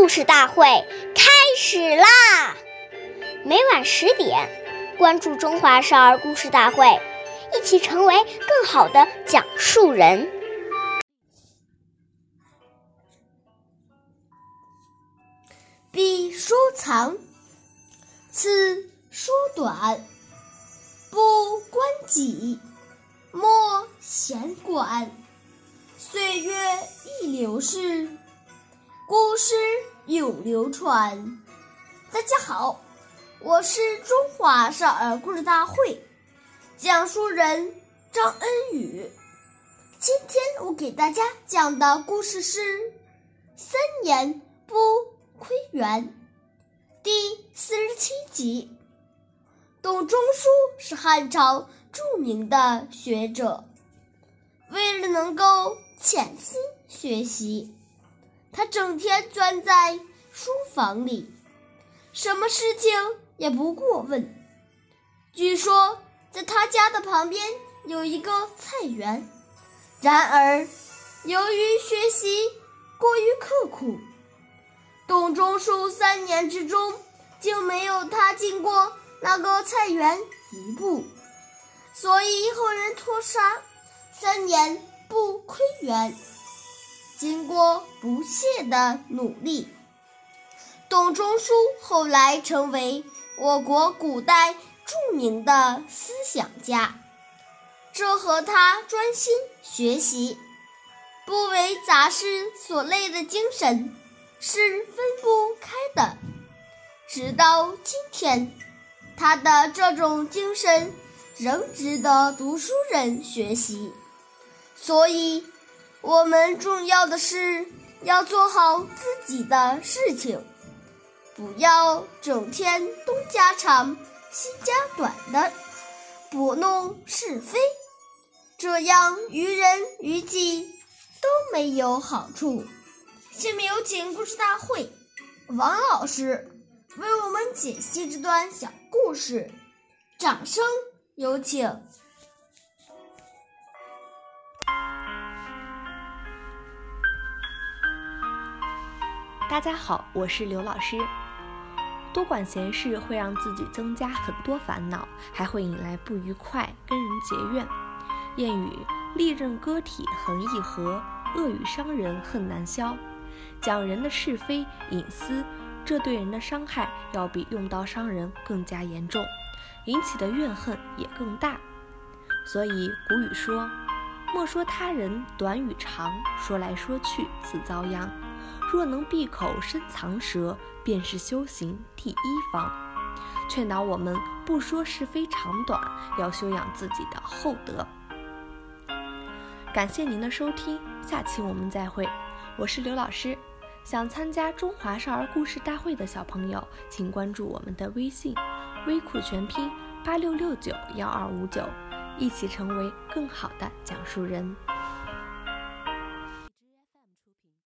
故事大会开始啦！每晚十点，关注《中华少儿故事大会》，一起成为更好的讲述人。必收藏，此书短，不关己，莫闲管。岁月易流逝，故事永流传。大家好，我是中华少儿故事大会讲述人张恩宇。今天我给大家讲的故事是《三年不窥园》第四十七集。董仲舒是汉朝著名的学者，为了能够潜心学习，他整天钻在书房里，什么事情也不过问。据说，在他家的旁边有一个菜园，然而由于学习过于刻苦，董仲舒三年之中就没有踏进过那个菜园一步，所以后人托杀三年。不窥园。经过不懈的努力，董仲舒后来成为我国古代著名的思想家。这和他专心学习、不为杂事所累的精神是分不开的。直到今天，他的这种精神仍值得读书人学习。所以，我们重要的是要做好自己的事情，不要整天东家长西家短的拨弄是非，这样于人于己都没有好处。下面有请故事大会王老师为我们解析这段小故事，掌声有请。大家好，我是刘老师。多管闲事会让自己增加很多烦恼，还会引来不愉快，跟人结怨。谚语：利刃割体恒易合，恶语伤人恨难消。讲人的是非隐私，这对人的伤害要比用刀伤人更加严重，引起的怨恨也更大。所以古语说：莫说他人短与长，说来说去自遭殃。若能闭口深藏舌，便是修行第一方。劝导我们不说是非长短，要修养自己的厚德。感谢您的收听，下期我们再会。我是刘老师。想参加中华少儿故事大会的小朋友，请关注我们的微信“微库全拼八六六九幺二五九”，一起成为更好的讲述人。